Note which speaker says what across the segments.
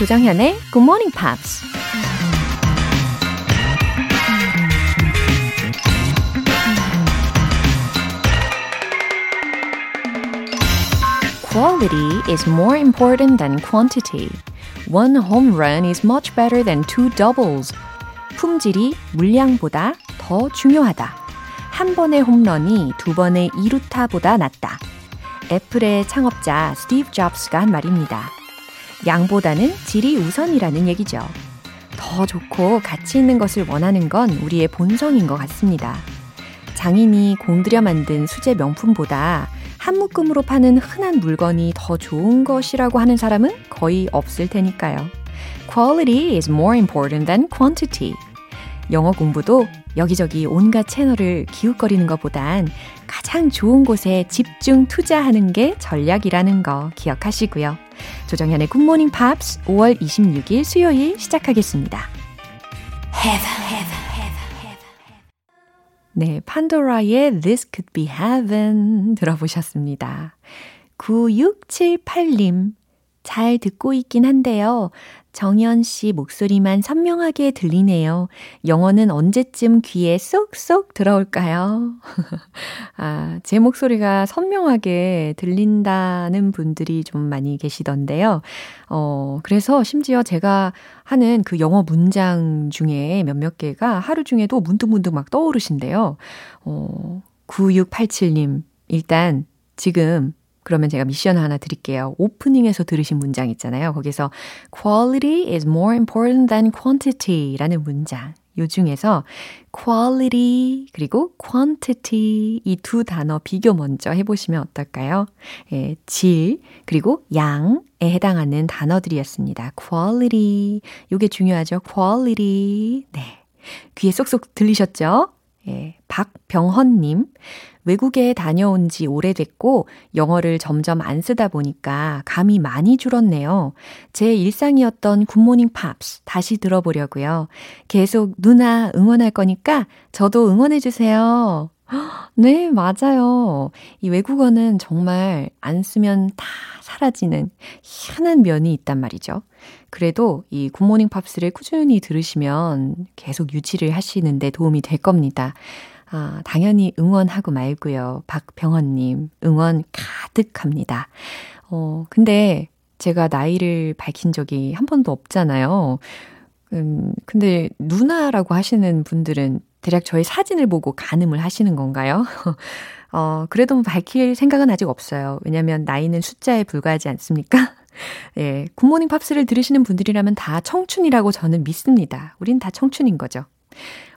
Speaker 1: 조정현의 Good Morning Pops. Quality is more important than quantity. One home run is much better than two doubles. 품질이 물량보다 더 중요하다. 한 번의 홈런이 두 번의 2루타보다 낫다. 애플의 창업자 스티브 잡스가 한 말입니다. 양보다는 질이 우선이라는 얘기죠. 더 좋고 가치 있는 것을 원하는 건 우리의 본성인 것 같습니다. 장인이 공들여 만든 수제 명품보다 한 묶음으로 파는 흔한 물건이 더 좋은 것이라고 하는 사람은 거의 없을 테니까요. Quality is more important than quantity. 영어 공부도 여기저기 온갖 채널을 기웃거리는 것보단 가장 좋은 곳에 집중 투자하는 게 전략이라는 거 기억하시고요. 조정현의 굿모닝 팝스 5월 26일 수요일 시작하겠습니다. 네, 판도라의 This Could Be Heaven 들어보셨습니다. 9678님, 잘 듣고 있긴 한데요. 정연 씨 목소리만 선명하게 들리네요. 영어는 언제쯤 귀에 쏙쏙 들어올까요? 아, 제 목소리가 선명하게 들린다는 분들이 좀 많이 계시던데요. 어, 그래서 심지어 제가 하는 그 영어 문장 중에 몇몇 개가 하루 중에도 문득문득 막 떠오르신데요. 어, 9687님, 일단 지금 그러면 제가 미션 하나 드릴게요. 오프닝에서 들으신 문장 있잖아요. 거기서 quality is more important than quantity 라는 문장. 요 중에서 quality 그리고 quantity 이 두 단어 비교 먼저 해보시면 어떨까요? 예, 질 그리고 양에 해당하는 단어들이었습니다. quality 요게 중요하죠. quality 네 귀에 쏙쏙 들리셨죠? 예, 박병헌님 외국에 다녀온 지 오래됐고 영어를 점점 안 쓰다 보니까 감이 많이 줄었네요. 제 일상이었던 굿모닝 팝스 다시 들어보려고요. 계속 누나 응원할 거니까 저도 응원해 주세요. 네, 맞아요. 이 외국어는 정말 안 쓰면 다 사라지는 희한한 면이 있단 말이죠. 그래도 이 굿모닝 팝스를 꾸준히 들으시면 계속 유지를 하시는데 도움이 될 겁니다. 아, 당연히 응원하고 말고요. 박병헌님, 응원 가득합니다. 어, 근데 제가 나이를 밝힌 적이 한 번도 없잖아요. 음, 근데 누나라고 하시는 분들은 대략 저의 사진을 보고 가늠을 하시는 건가요? 어, 그래도 뭐 밝힐 생각은 아직 없어요. 왜냐면 나이는 숫자에 불과하지 않습니까? 예, 굿모닝 팝스를 들으시는 분들이라면 다 청춘이라고 저는 믿습니다. 우린 다 청춘인 거죠.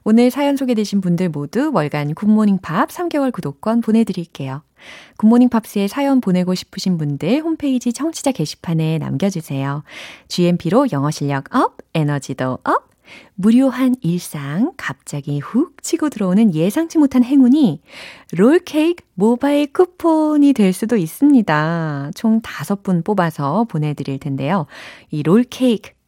Speaker 1: 오늘 사연 소개되신 분들 모두 월간 굿모닝 팝스 3개월 구독권 보내드릴게요. 굿모닝 팝스에 사연 보내고 싶으신 분들 홈페이지 청취자 게시판에 남겨주세요. GMP로 영어 실력 up, 에너지도 up, 무료한 일상 갑자기 훅 치고 들어오는 예상치 못한 행운이 롤케이크 모바일 쿠폰이 될 수도 있습니다. 총 5분 뽑아서 보내드릴 텐데요. 이 롤케이크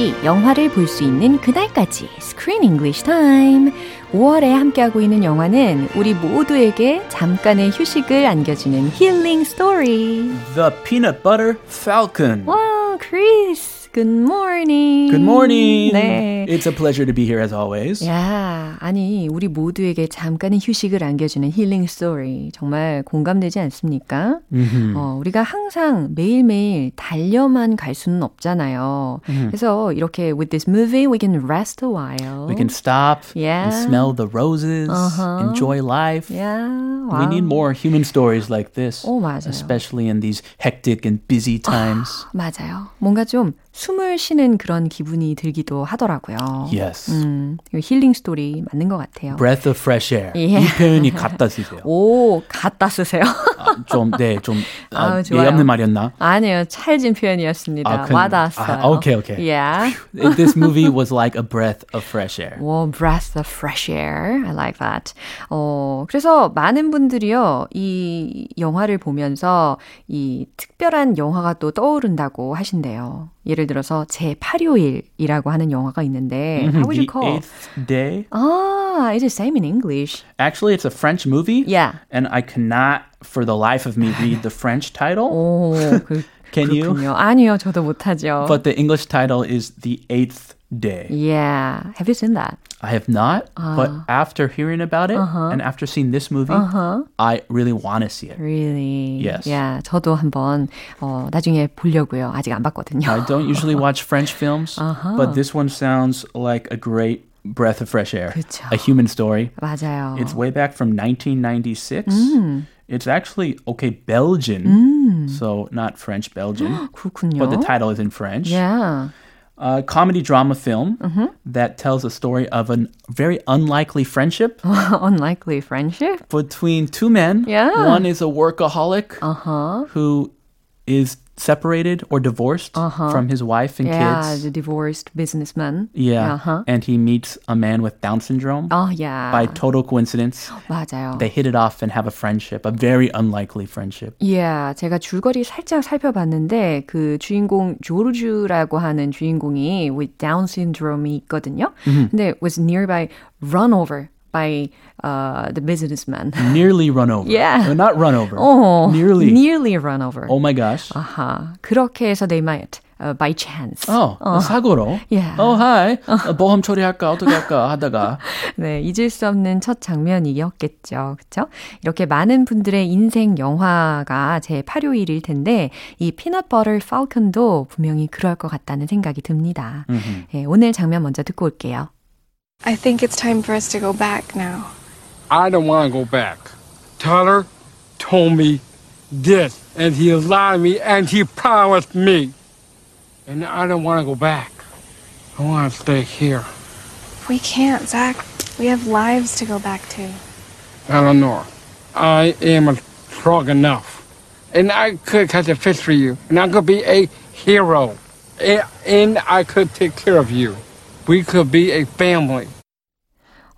Speaker 1: 없이 영화를 볼 수 있는 그날까지 Screen English Time. 5월에 함께하고 있는 영화는 우리 모두에게 잠깐의 휴식을 안겨주는 힐링 스토리.
Speaker 2: The Peanut Butter Falcon.
Speaker 1: 와, 크리스. Good morning.
Speaker 2: Good morning.
Speaker 1: 네.
Speaker 2: It's a pleasure to be here as always.
Speaker 1: 야, 아니, 우리 모두에게 잠깐의 휴식을 안겨주는 힐링 스토리. 정말 공감되지 않습니까?
Speaker 2: Mm-hmm.
Speaker 1: 어, 우리가 항상 매일매일 달려만 갈 수는 없잖아요.
Speaker 2: Mm-hmm.
Speaker 1: 그래서 이렇게 with this movie we can rest a while.
Speaker 2: We can stop
Speaker 1: Yeah.
Speaker 2: and smell the roses,
Speaker 1: Uh-huh.
Speaker 2: enjoy life.
Speaker 1: Yeah,
Speaker 2: We
Speaker 1: wow.
Speaker 2: need more human stories like this,
Speaker 1: 오, 맞아요.
Speaker 2: especially in these hectic and busy times.
Speaker 1: 맞아요. 뭔가 좀 숨을 쉬는 그런 기분이 들기도 하더라고요.
Speaker 2: yes.
Speaker 1: 음, 힐링 스토리 맞는 것 같아요.
Speaker 2: Breath of fresh air.
Speaker 1: 예.
Speaker 2: 이 표현이 갖다 쓰세요.
Speaker 1: 오, 갖다 쓰세요.
Speaker 2: 아, 좀, 네, 좀 아,
Speaker 1: 좋아요.
Speaker 2: 예의 없는 말이었나?
Speaker 1: 아니에요. 찰진 표현이었습니다.
Speaker 2: 아, 그-
Speaker 1: 와닿았어요.
Speaker 2: 아, 오케이, 오케이.
Speaker 1: Yeah.
Speaker 2: This movie was like a breath of fresh air.
Speaker 1: 와, breath of fresh air. I like that. 어, 그래서 많은 분들이요, 이 영화를 보면서 이 특별한 영화가 또 떠오른다고 하신대요. 예를 들어서 제 8요일이라고 하는 영화가 있는데, how would you
Speaker 2: The
Speaker 1: call?
Speaker 2: eighth day.
Speaker 1: 아, it is same in English.
Speaker 2: Actually, it's a French movie.
Speaker 1: Yeah.
Speaker 2: And I cannot, for the life of me, read the French title.
Speaker 1: 오, 그,
Speaker 2: Can you?
Speaker 1: 그렇군요. 아니요, 저도 못하죠.
Speaker 2: But the English title is The Eighth Day.
Speaker 1: yeah. Have you seen that?
Speaker 2: I have not, but after hearing about it and after seeing this movie, I really want to see it.
Speaker 1: Really?
Speaker 2: Yes.
Speaker 1: Yeah, 저도 한번 어, 나중에 보려고요. 아직 안 봤거든요.
Speaker 2: I don't usually watch French films, but this one sounds like a great breath of fresh air.
Speaker 1: 그쵸.
Speaker 2: A human story.
Speaker 1: 맞아요.
Speaker 2: It's way back from 1996. It's actually, okay, Belgian. So not French, Belgian.
Speaker 1: 그렇군요.
Speaker 2: but the title is in French.
Speaker 1: Yeah.
Speaker 2: A comedy drama film that tells a story of a very unlikely friendship
Speaker 1: Unlikely friendship.
Speaker 2: between two men.
Speaker 1: Yeah.
Speaker 2: One is a workaholic
Speaker 1: Uh-huh.
Speaker 2: who is separated or divorced from his wife and
Speaker 1: Yeah,
Speaker 2: kids.
Speaker 1: the divorced businessman.
Speaker 2: Yeah.
Speaker 1: Uh-huh.
Speaker 2: And he meets a man with Down syndrome.
Speaker 1: Oh, yeah.
Speaker 2: By total coincidence,
Speaker 1: 맞아요.
Speaker 2: they hit it off and have a friendship, a very unlikely friendship.
Speaker 1: Yeah, 제가 줄거리 살짝 살펴봤는데 그 주인공 조르주라고 하는 주인공이 with Down syndrome이 있거든요. 근데 was nearby run over by uh, the businessman.
Speaker 2: Nearly run over.
Speaker 1: Yeah.
Speaker 2: No, not run over.
Speaker 1: 어,
Speaker 2: Nearly.
Speaker 1: nearly run over.
Speaker 2: Oh my gosh.
Speaker 1: 아하, 그렇게 해서 they might uh, by chance.
Speaker 2: 어, 사고로.
Speaker 1: Yeah.
Speaker 2: 어, 하이. 어, 보험 처리할까 어떻게 할까 하다가
Speaker 1: 네, 잊을 수 없는 첫 장면이었겠죠. 그쵸? 이렇게 많은 분들의 인생 영화가 제 8요일일 텐데, 이 피넛 버터 팔컨도 분명히 그럴 것 같다는 생각이 듭니다. 네, 오늘 장면 먼저 듣고 올게요.
Speaker 3: I think it's time for us to go back now.
Speaker 4: I don't want to go back. Tyler told me this, and he lied to me, and he promised me. And I don't want to go back. I want to stay here.
Speaker 3: We can't, Zach. We have lives to go back to.
Speaker 4: Eleanor, I am strong enough. And I could catch a fish for you. And I could be a hero. And, and I could take care of you. We could be a family.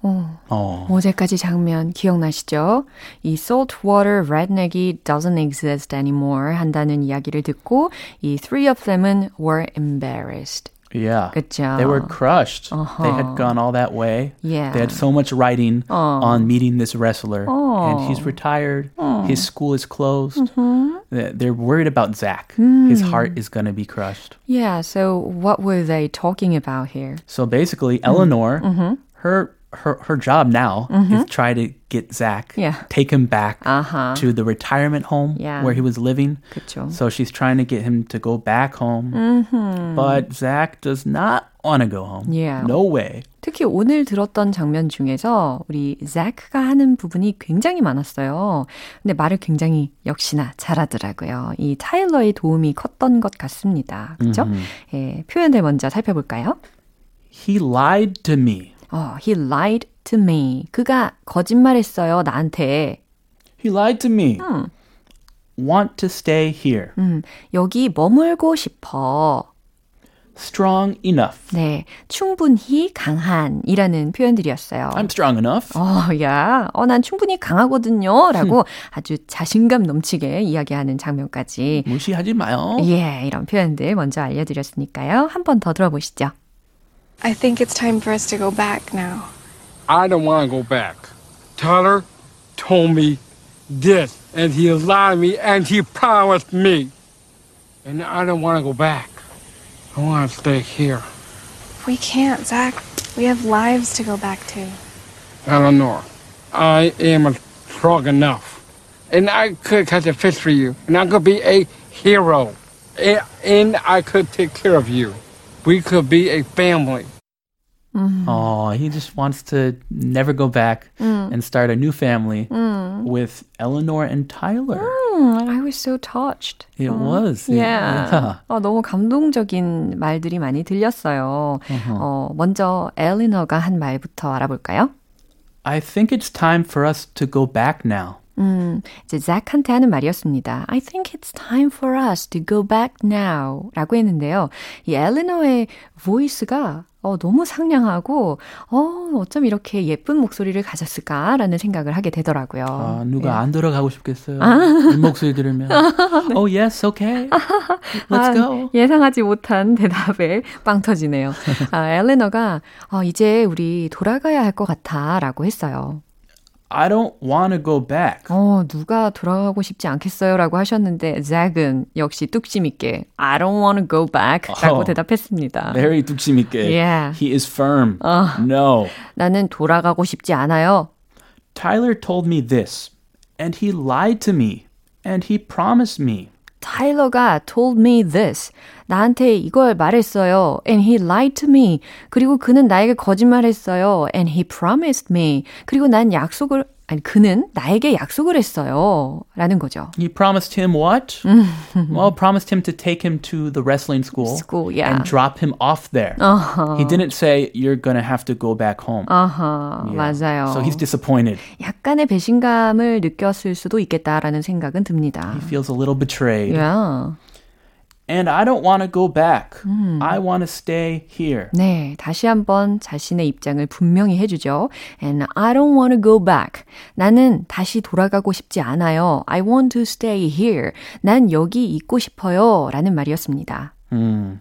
Speaker 1: 어,
Speaker 2: 어.
Speaker 1: 어제까지 장면 기억나시죠? 이 saltwater redneck이 doesn't exist anymore 한다는 이야기를 듣고 이 three of them은 were embarrassed.
Speaker 2: Yeah.
Speaker 1: 그쵸?
Speaker 2: They were crushed. They had uh-huh. gone all that way.
Speaker 1: Yeah.
Speaker 2: They had so much writing oh. on meeting this wrestler. And he's oh. retired. Oh. His school is closed. Mm-hmm. They- They're worried about Zach. His mm. heart is going to be crushed.
Speaker 1: Yeah, so what were they talking about here?
Speaker 2: So basically, Eleanor, mm-hmm. her her her job now is try to get Zach,
Speaker 1: Yeah.
Speaker 2: take him back
Speaker 1: Uh-huh.
Speaker 2: to the retirement home
Speaker 1: Yeah.
Speaker 2: where he was living.
Speaker 1: 그쵸.
Speaker 2: So she's trying to get him to go back home. But Zach does not want to go home.
Speaker 1: Yeah.
Speaker 2: No way.
Speaker 1: 특히 오늘 들었던 장면 중에서 우리 잭가 하는 부분이 굉장히 많았어요. 근데 말을 굉장히 역시나 잘하더라고요. 이 타일러의 도움이 컸던 것 같습니다. 그렇죠? 예, 표현들 먼저 살펴볼까요?
Speaker 2: He lied to me.
Speaker 1: 어, he lied to me. 그가 거짓말했어요, 나한테.
Speaker 2: He lied to me. Want to stay here.
Speaker 1: 음, 여기 머물고 싶어.
Speaker 2: Strong enough.
Speaker 1: 네, 충분히 강한이라는 표현들이었어요.
Speaker 2: I'm strong enough.
Speaker 1: 어, 야, 어, 난 충분히 강하거든요. 라고 아주 자신감 넘치게 이야기하는 장면까지.
Speaker 2: 무시하지 마요.
Speaker 1: 예, 이런 표현들 먼저 알려드렸으니까요. 한 번 더 들어보시죠.
Speaker 3: I think it's time for us to go back now.
Speaker 4: I don't want to go back. Tyler told me this, and he lied to me, and he promised me. And I don't want to go back. I want to stay here.
Speaker 3: We can't, Zach. We have lives to go back to.
Speaker 4: Eleanor, I am strong enough. And I could catch a fish for you. And I could be a hero. And I could take care of you. We could be a family.
Speaker 2: Mm. Oh, he just wants to never go back mm. and start a new family mm. with Eleanor and Tyler.
Speaker 1: Mm, I was so touched.
Speaker 2: It uh, was.
Speaker 1: Yeah. yeah. 어, 너무 감동적인 말들이 많이 들렸어요. Uh-huh. 어, 먼저 엘리너가 한 말부터 알아볼까요?
Speaker 2: I think it's time for us to go back now.
Speaker 1: 음, 이제 잭한테 하는 말이었습니다. I think it's time for us to go back now. 라고 했는데요. 이 엘리너의 보이스가 어, 너무 상냥하고, 어, 어쩜 이렇게 예쁜 목소리를 가졌을까라는 생각을 하게 되더라고요.
Speaker 2: 아, 누가 예. 안 들어가고 싶겠어요. 아. 이 목소리 들으면. oh, yes, okay. Let's 아, go.
Speaker 1: 예상하지 못한 대답에 빵 터지네요. 아, 엘레너가, 어, 이제 우리 돌아가야 할 것 같아 라고 했어요.
Speaker 2: I don't want to go back.
Speaker 1: 어, 누가 돌아가고 싶지 않겠어요라고 하셨는데 잭은 역시 뚝심 있게 I don't want to go back라고 oh, 대답했습니다.
Speaker 2: Very 뚝심 있게.
Speaker 1: Yeah.
Speaker 2: He is firm. 어, no.
Speaker 1: 나는 돌아가고 싶지 않아요.
Speaker 2: Tyler told me this and he lied to me and he promised me.
Speaker 1: 타일러가 told me this. 나한테 이걸 말했어요. And he lied to me. 그리고 그는 나에게 거짓말했어요. And he promised me. 그리고 난 약속을 아니 그는 나에게 약속을 했어요. 라는 거죠.
Speaker 2: You promised him what? well, promised him to take him to the wrestling school,
Speaker 1: school yeah.
Speaker 2: and drop him off there. Uh-huh. He didn't say you're going to have to go back home.
Speaker 1: Uh-huh. Yeah. 맞아요.
Speaker 2: So he's disappointed.
Speaker 1: 약간의 배신감을 느꼈을 수도 있겠다라는 생각은 듭니다.
Speaker 2: He feels a little betrayed.
Speaker 1: Yeah.
Speaker 2: And I don't want to go back. 음. I want to stay here.
Speaker 1: 네, 다시 한번 자신의 입장을 분명히 해주죠. And I don't want to go back. 나는 다시 돌아가고 싶지 않아요. I want to stay here. 난 여기 있고 싶어요. 라는 말이었습니다.
Speaker 2: 음.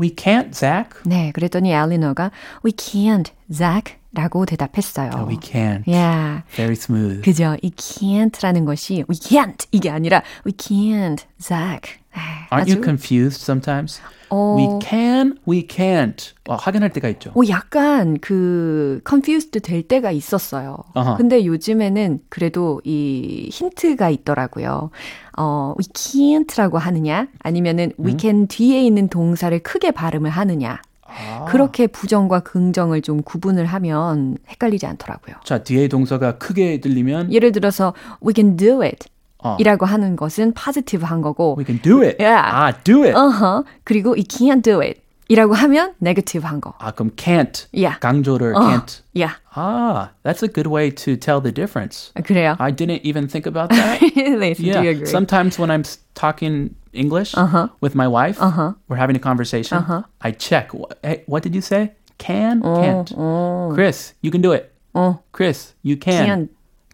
Speaker 2: We can't, Zach.
Speaker 1: 네, 그랬더니 엘리너가 We can't, Zach. 라고 대답했어요.
Speaker 2: Oh, we can't.
Speaker 1: Yeah.
Speaker 2: Very smooth.
Speaker 1: 그죠. 이 can't라는 것이 we can't 이게 아니라 we can't, Zach.
Speaker 2: Aren't you confused sometimes? 어... We can, we can't. 어, 확인할 때가 있죠.
Speaker 1: 어, 약간 그 confused 될 때가 있었어요. Uh-huh. 근데 요즘에는 그래도 이 힌트가 있더라고요. 어, we can't라고 하느냐 아니면은 음? we can 뒤에 있는 동사를 크게 발음을 하느냐. 아. 그렇게 부정과 긍정을 좀 구분을 하면 헷갈리지 않더라고요.
Speaker 2: 자, 뒤에 동사가 크게 들리면
Speaker 1: 예를 들어서 we can do it. 어. 이라고 하는 것은 positive한 거고
Speaker 2: we can do it.
Speaker 1: Yeah.
Speaker 2: 아, do it.
Speaker 1: Uh-huh. 그리고 we can't do it. 이라고 하면 negative한 거.
Speaker 2: 아, 그럼 can't.
Speaker 1: Yeah.
Speaker 2: 강조를 uh, can't.
Speaker 1: Yeah.
Speaker 2: Ah, that's a good way to tell the difference.
Speaker 1: 그래요?
Speaker 2: I didn't even think about that.
Speaker 1: Lacey,
Speaker 2: yeah.
Speaker 1: do you agree?
Speaker 2: Sometimes when I'm talking English uh-huh. with my wife, uh-huh. we're having a conversation, uh-huh. I check. Hey, what did you say? Can? Oh, can't. Oh. Chris, you can do it.
Speaker 1: Oh.
Speaker 2: Chris, you can.
Speaker 1: can.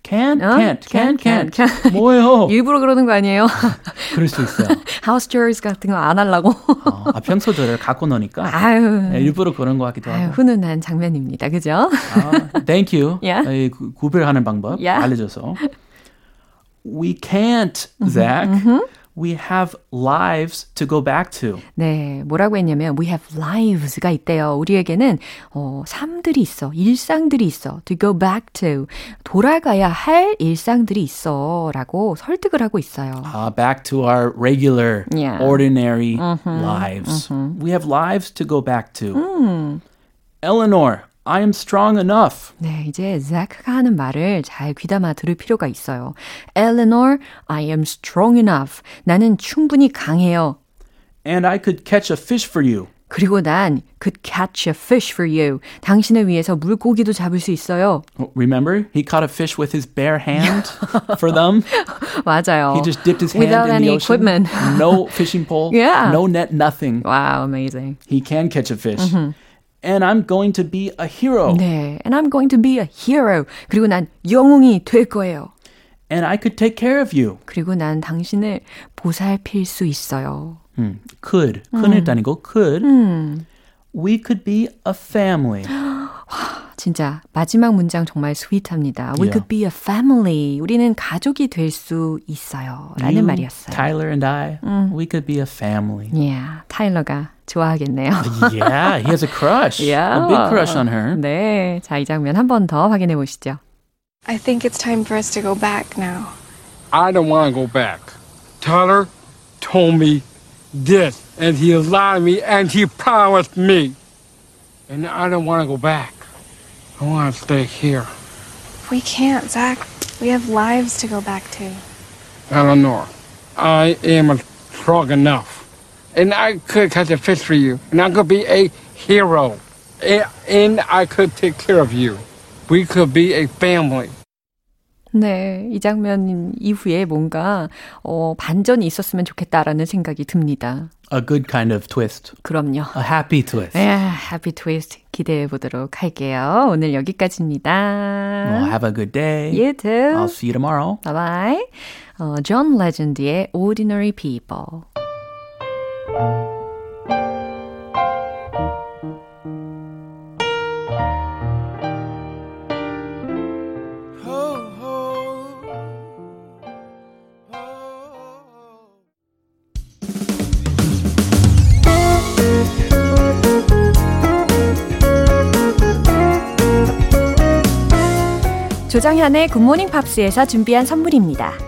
Speaker 2: Can, 어? can't, can, can, can. 뭐예요?
Speaker 1: 일부러 그러는 거 아니에요?
Speaker 2: 그럴 수 있어요.
Speaker 1: House chores 같은 거 안 하려고.
Speaker 2: 어, 아, 평소대로 갖고 노니까
Speaker 1: 아유,
Speaker 2: 네, 일부러 그런 것 같기도 하고.
Speaker 1: 아유, 훈훈한 장면입니다. 그죠?
Speaker 2: 아, thank you.
Speaker 1: Yeah.
Speaker 2: 구, 구별하는 방법
Speaker 1: yeah.
Speaker 2: 알려줘서. We can't, Zach. Mm-hmm. we have lives to go back to.
Speaker 1: 네, 뭐라고 했냐면 we have lives가 있대요. 우리에게는 어, 삶들이 있어, 일상들이 있어. to go back to 돌아가야 할 일상들이 있어라고 설득을 하고 있어요.
Speaker 2: Uh, back to our regular, yeah. ordinary uh-huh, lives. Uh-huh. We have lives to go back to.
Speaker 1: 음.
Speaker 2: Eleanor, I am strong enough.
Speaker 1: 네, 이제 자크가 하는 말을 잘 귀담아 들을 필요가 있어요. Eleanor, I am strong enough. 나는 충분히 강해요.
Speaker 2: And I could catch a fish for you.
Speaker 1: 그리고 난 could catch a fish for you. 당신을 위해서 물고기도 잡을 수 있어요.
Speaker 2: Remember, he caught a fish with his bare hand for them.
Speaker 1: 맞아요.
Speaker 2: He just dipped his hand
Speaker 1: Without
Speaker 2: in
Speaker 1: any
Speaker 2: the ocean.
Speaker 1: equipment.
Speaker 2: no fishing pole.
Speaker 1: Yeah.
Speaker 2: No net, nothing.
Speaker 1: Wow, amazing.
Speaker 2: He can catch a fish. Mm-hmm. And I'm going to be a hero.
Speaker 1: 네, and I'm going to be a hero. 그리고 난 영웅이 될 거예요.
Speaker 2: And I could take care of you.
Speaker 1: 그리고 난 당신을 보살필 수 있어요.
Speaker 2: 음, could. couldn't 음. 아니고 could.
Speaker 1: 음.
Speaker 2: We could be a family.
Speaker 1: 진짜 마지막 문장 정말 스윗합니다. We yeah. could be a family. 우리는 가족이 될 수 있어요. 라는
Speaker 2: you,
Speaker 1: 말이었어요.
Speaker 2: Tyler and I, 음. we could be a family.
Speaker 1: Yeah, 타일러가 좋아하겠네요.
Speaker 2: yeah, he has a crush. Yeah. A big crush on her.
Speaker 1: 네. 자, 이 장면 한 번 더 확인해 보시죠.
Speaker 3: I think it's time for us to go back now.
Speaker 4: I don't want to go back. Tyler told me this, and he lied to me, and he promised me. And I don't want to go back. I want to stay here.
Speaker 3: We can't, Zach. We have lives to go back to.
Speaker 4: Eleanor, I am strong enough. And I could catch a fish for you. And I could be a hero. And I could take care of you. We could be a family.
Speaker 1: 네, 이 장면 이후에 뭔가 어, 반전이 있었으면 좋겠다라는 생각이 듭니다.
Speaker 2: A good kind of twist.
Speaker 1: 그럼요.
Speaker 2: A happy twist.
Speaker 1: 네, happy twist 기대해 보도록 할게요. 오늘 여기까지입니다.
Speaker 2: Well, have a good day.
Speaker 1: You too.
Speaker 2: I'll see you tomorrow.
Speaker 1: Bye bye. 어, 존 레전드의 Ordinary People. 조정현의 굿모닝 팝스에서 준비한 선물입니다.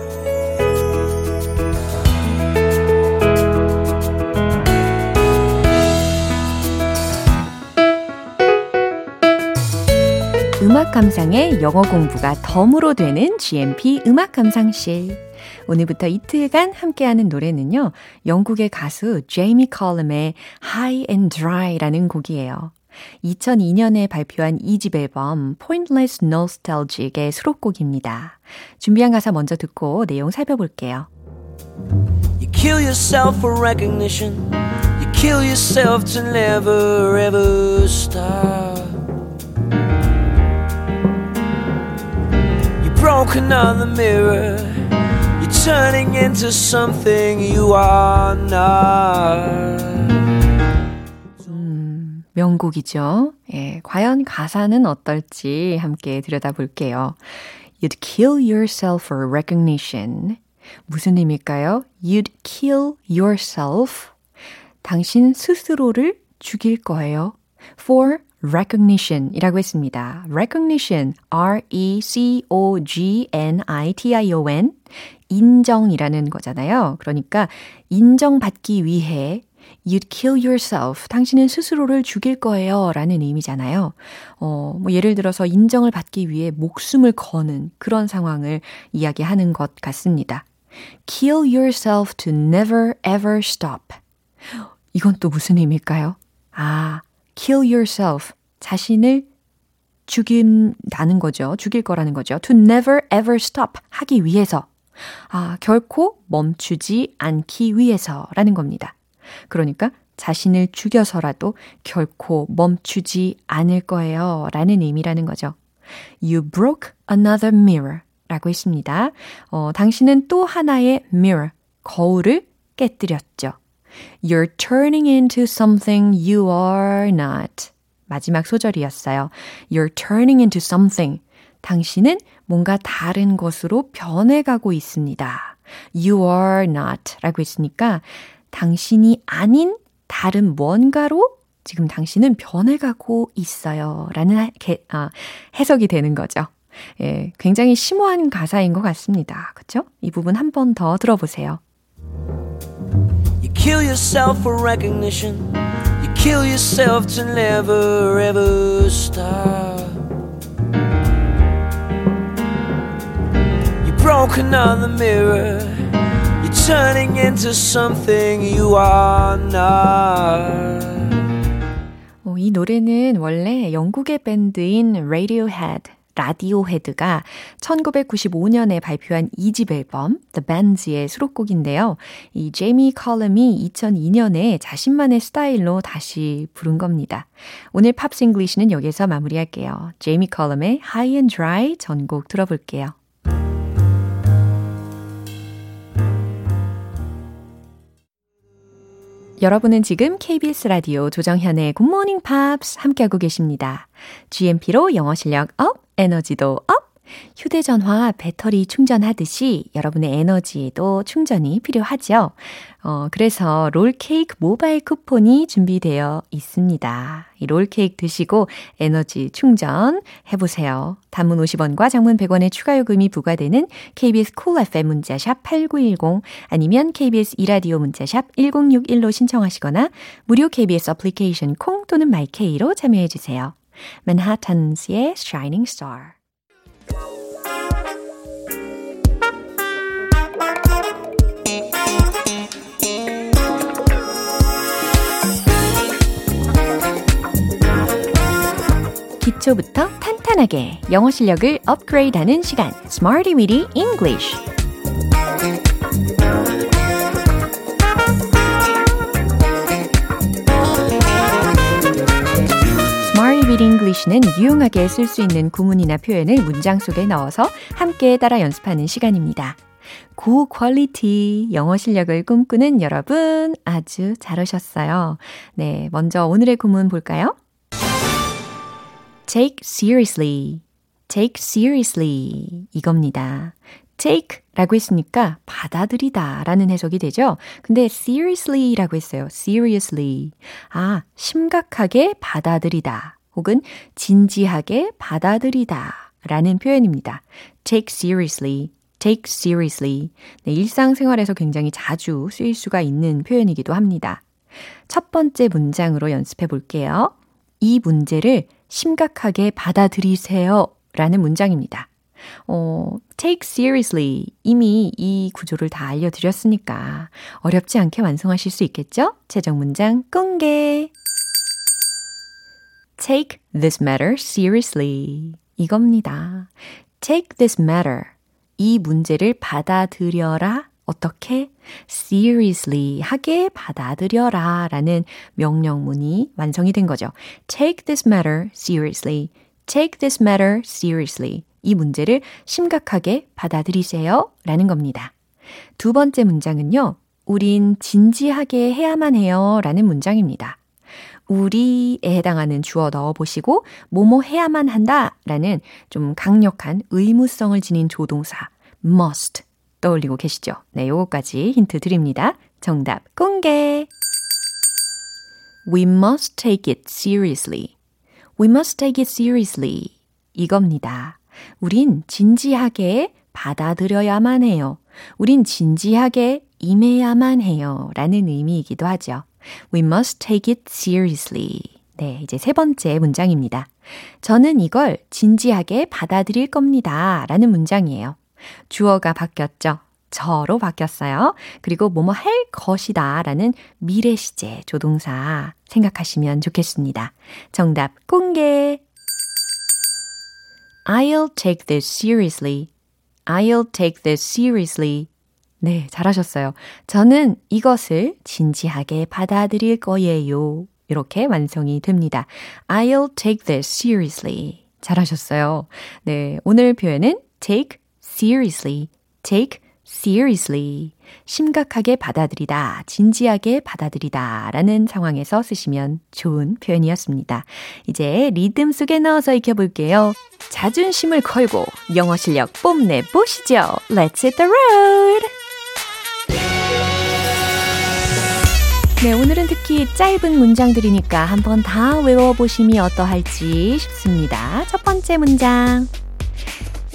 Speaker 1: 음악 감상에 영어 공부가 덤으로 되는 GMP 음악 감상실. 오늘부터 이틀간 함께하는 노래는요. 영국의 가수 제이미 컬럼의 High and Dry라는 곡이에요. 2002년에 발표한 2집 앨범 Pointless Nostalgic의 수록곡입니다. 준비한 가사 먼저 듣고 내용 살펴볼게요. You kill yourself for recognition. You kill yourself to never ever stop. You broke another mirror. You're turning into something you are not. 명곡이죠. 예, 과연 가사는 어떨지 함께 들여다볼게요. You'd kill yourself for recognition. 무슨 의미일까요? You'd kill yourself. 당신 스스로를 죽일 거예요. For recognition 이라고 했습니다. recognition, R-E-C-O-G-N-I-T-I-O-N, 인정이라는 거잖아요. 그러니까 인정받기 위해 You'd kill yourself. 당신은 스스로를 죽일 거예요. 라는 의미잖아요. 어, 뭐 예를 들어서 인정을 받기 위해 목숨을 거는 그런 상황을 이야기하는 것 같습니다. Kill yourself to never ever stop. 이건 또 무슨 의미일까요? 아, kill yourself. 자신을 죽인다는 거죠. 죽일 거라는 거죠. To never ever stop. 하기 위해서. 아, 결코 멈추지 않기 위해서라는 겁니다. 그러니까 자신을 죽여서라도 결코 멈추지 않을 거예요. 라는 의미라는 거죠. You broke another mirror 라고 했습니다. 어, 당신은 또 하나의 mirror, 거울을 깨뜨렸죠. You're turning into something you are not. 마지막 소절이었어요. You're turning into something. 당신은 뭔가 다른 것으로 변해가고 있습니다. You are not 라고 했으니까 당신이 아닌 다른 뭔가로 지금 당신은 변해가고 있어요. 라는 게, 아, 해석이 되는 거죠. 예, 굉장히 심오한 가사인 것 같습니다. 그쵸? 이 부분 한 번 더 들어보세요. You kill yourself for recognition. You kill yourself to never ever stop. You broke another mirror. turning into something you are not. 이 노래는 원래 영국의 밴드인 Radiohead 라디오헤드가 1995년에 발표한 2집 앨범 The Bends의 수록곡인데요. 이 제이미 컬럼이 2002년에 자신만의 스타일로 다시 부른 겁니다. 오늘 Pops English는 여기서 마무리할게요. 제이미 컬럼의 High and Dry 전곡 들어볼게요. 여러분은 지금 KBS 라디오 조정현의 Good Morning Pops 함께하고 계십니다. GMP로 영어 실력 up, 에너지도 up! 휴대전화 배터리 충전하듯이 여러분의 에너지에도 충전이 필요하죠. 어, 그래서 롤케이크 모바일 쿠폰이 준비되어 있습니다. 이 롤케이크 드시고 에너지 충전 해보세요. 단문 50원과 장문 100원의 추가 요금이 부과되는 KBS Cool FM 문자샵 8910 아니면 KBS 2라디오 문자샵 1061로 신청하시거나 무료 KBS 어플리케이션 콩 또는 마이케이로 참여해주세요. 맨하탄스의 Shining Star 기초부터 탄탄하게 영어 실력을 업그레이드하는 시간 Smarty Weedy English Weedy English는 유용하게 쓸 수 있는 구문이나 표현을 문장 속에 넣어서 함께 따라 연습하는 시간입니다. 고퀄리티 영어 실력을 꿈꾸는 여러분 아주 잘 오셨어요. 네, 먼저 오늘의 구문 볼까요? take seriously, take seriously 이겁니다. take 라고 했으니까 받아들이다 라는 해석이 되죠. 근데 seriously 라고 했어요. seriously. 아, 심각하게 받아들이다 혹은 진지하게 받아들이다 라는 표현입니다. take seriously, take seriously. 네, 일상생활에서 굉장히 자주 쓰일 수가 있는 표현이기도 합니다. 첫 번째 문장으로 연습해 볼게요. 이 문제를 심각하게 받아들이세요. 라는 문장입니다. 어, take seriously. 이미 이 구조를 다 알려드렸으니까 어렵지 않게 완성하실 수 있겠죠? 최종 문장 공개. Take this matter seriously. 이겁니다. take this matter. 이 문제를 받아들여라. 어떻게 seriously 하게 받아들여라 라는 명령문이 완성이 된 거죠. Take this matter seriously. Take this matter seriously. 이 문제를 심각하게 받아들이세요 라는 겁니다. 두 번째 문장은요. 우린 진지하게 해야만 해요 라는 문장입니다. 우리에 해당하는 주어 넣어보시고 뭐뭐 해야만 한다 라는 좀 강력한 의무성을 지닌 조동사 must 떠올리고 계시죠? 네, 요거까지 힌트 드립니다. 정답 공개! We must take it seriously. We must take it seriously. 이겁니다. 우린 진지하게 받아들여야만 해요. 우린 진지하게 임해야만 해요. 라는 의미이기도 하죠. We must take it seriously. 네, 이제 세 번째 문장입니다. 저는 이걸 진지하게 받아들일 겁니다. 라는 문장이에요. 주어가 바뀌었죠. 저로 바뀌었어요. 그리고 뭐뭐 할 것이다 라는 미래 시제 조동사 생각하시면 좋겠습니다. 정답 공개. I'll take this seriously. I'll take this seriously. 네, 잘하셨어요. 저는 이것을 진지하게 받아들일 거예요. 이렇게 완성이 됩니다. I'll take this seriously. 잘하셨어요. 네, 오늘 표현은 take seriously, take seriously. 심각하게 받아들이다, 진지하게 받아들이다 라는 상황에서 쓰시면 좋은 표현이었습니다. 이제 리듬 속에 넣어서 익혀볼게요. 자존심을 걸고 영어 실력 뽐내보시죠. Let's hit the road! 네, 오늘은 특히 짧은 문장들이니까 한번 다 외워보심이 어떠할지 싶습니다. 첫 번째 문장.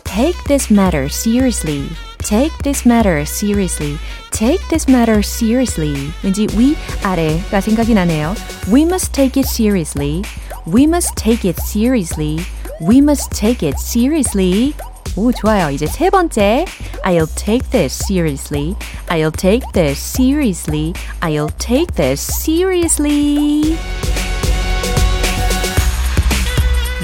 Speaker 1: Take this matter seriously. Take this matter seriously. Take this matter seriously. 왠지 위, 아래가 생각이 나네요. We must take it seriously. We must take it seriously. We must take it seriously. 오, 좋아요. 이제 세 번째. I'll take this seriously. I'll take this seriously. I'll take this seriously.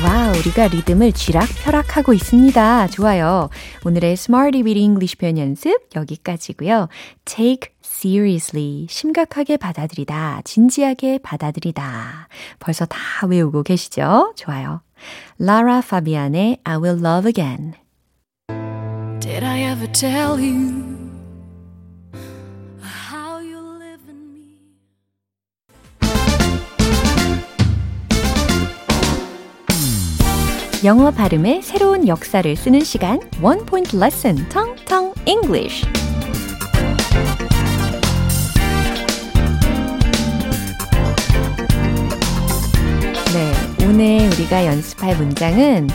Speaker 1: 와, 우리가 리듬을 쥐락펴락하고 있습니다. 좋아요. 오늘의 Smarty Weedy English 표현 연습 여기까지고요. Take seriously. 심각하게 받아들이다. 진지하게 받아들이다. 벌써 다 외우고 계시죠? 좋아요. 라라 파비안의 I Will Love Again. Did I ever tell you? 영어 발음의 새로운 역사를 쓰는 시간 One Point Lesson 텅텅 English 네, 오늘 우리가 연습할 문장은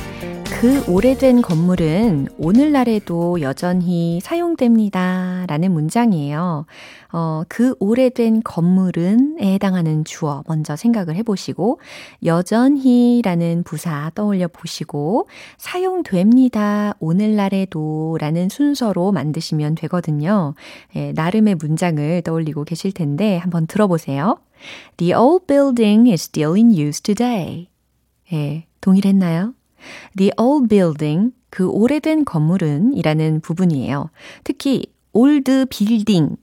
Speaker 1: 그 오래된 건물은 오늘날에도 여전히 사용됩니다. 라는 문장이에요. 어, 그 오래된 건물은에 해당하는 주어 먼저 생각을 해보시고, 여전히 라는 부사 떠올려 보시고, 사용됩니다. 오늘날에도 라는 순서로 만드시면 되거든요. 예, 나름의 문장을 떠올리고 계실 텐데, 한번 들어보세요. The old building is still in use today. 예, 동일했나요? The old building, 그 오래된 건물은 이라는 부분이에요. 특히 old building,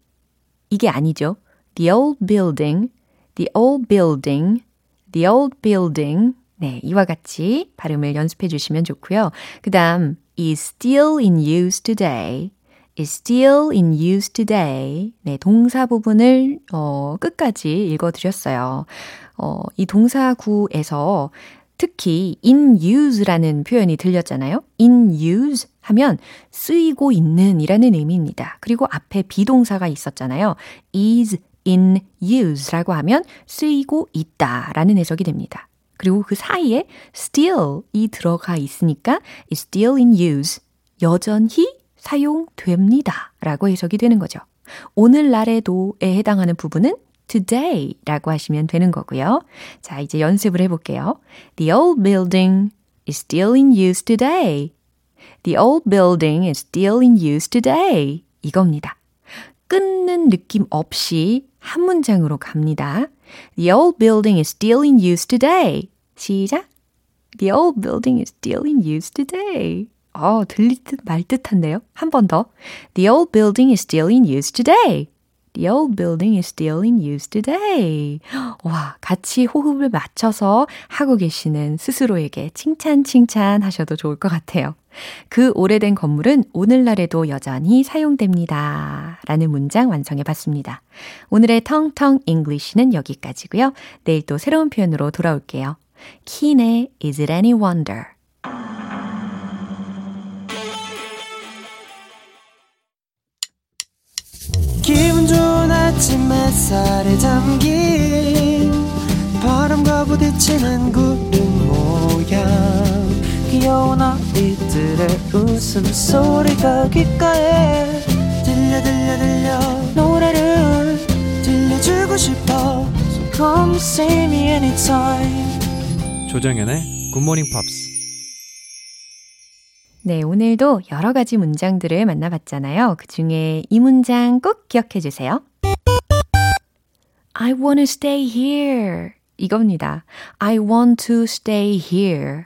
Speaker 1: 이게 아니죠. The old building, the old building, the old building. 네, 이와 같이 발음을 연습해 주시면 좋고요. 그 다음, is still in use today. is still in use today. 네, 동사 부분을 어, 끝까지 읽어 드렸어요. 어, 이 동사구에서 특히 in use라는 표현이 들렸잖아요. in use 하면 쓰이고 있는 이라는 의미입니다. 그리고 앞에 비동사가 있었잖아요. is in use 라고 하면 쓰이고 있다 라는 해석이 됩니다. 그리고 그 사이에 still이 들어가 있으니까 is still in use. 여전히 사용됩니다. 라고 해석이 되는 거죠. 오늘날에도에 해당하는 부분은 today 라고 하시면 되는 거고요. 자, 이제 연습을 해볼게요. The old building is still in use today. The old building is still in use today. 이겁니다. 끊는 느낌 없이 한 문장으로 갑니다. The old building is still in use today. 시작. The old building is still in use today. 어, 들릴 듯말 듯한데요. 한 번 더. The old building is still in use today. The old building is still in use today. 와, 같이 호흡을 맞춰서 하고 계시는 스스로에게 칭찬, 칭찬 하셔도 좋을 것 같아요. 그 오래된 건물은 오늘날에도 여전히 사용됩니다. 라는 문장 완성해 봤습니다. 오늘의 텅텅 English는 여기까지고요. 내일 또 새로운 표현으로 돌아올게요. 킨의 Is it any wonder? 아침 햇살에 담긴 바람과 부딪히는 구름 모양. 귀여운 아이들의 웃음소리가 귓가에 들려 들려 들려. 노래를 들려주고 싶어. So come see me anytime. 조정연의 굿모닝 팝스 네, 오늘도 여러 가지 문장들을 만나봤잖아요. 그 중에 이 문장 꼭 기억해 주세요. I want to stay here. 이겁니다. I want to stay here.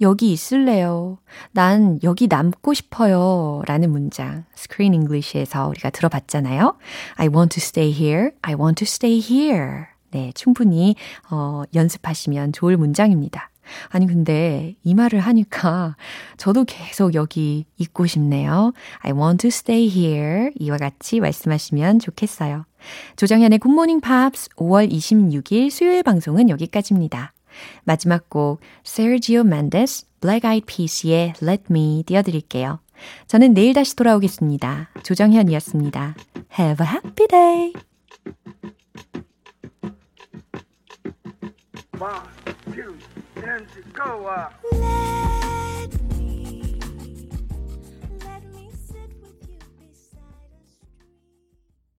Speaker 1: 여기 있을래요. 난 여기 남고 싶어요. 라는 문장. Screen English에서 우리가 들어봤잖아요. I want to stay here. I want to stay here. 네, 충분히 어, 연습하시면 좋을 문장입니다. 아니, 근데 이 말을 하니까 저도 계속 여기 있고 싶네요. I want to stay here. 이와 같이 말씀하시면 좋겠어요. 조정현의 굿모닝 팝스 5월 26일 수요일 방송은 여기까지입니다. 마지막 곡 Sergio Mendes, Black Eyed Peas의 Let Me 띄워드릴게요. 저는 내일 다시 돌아오겠습니다. 조정현이었습니다. Have a happy day! One, go up.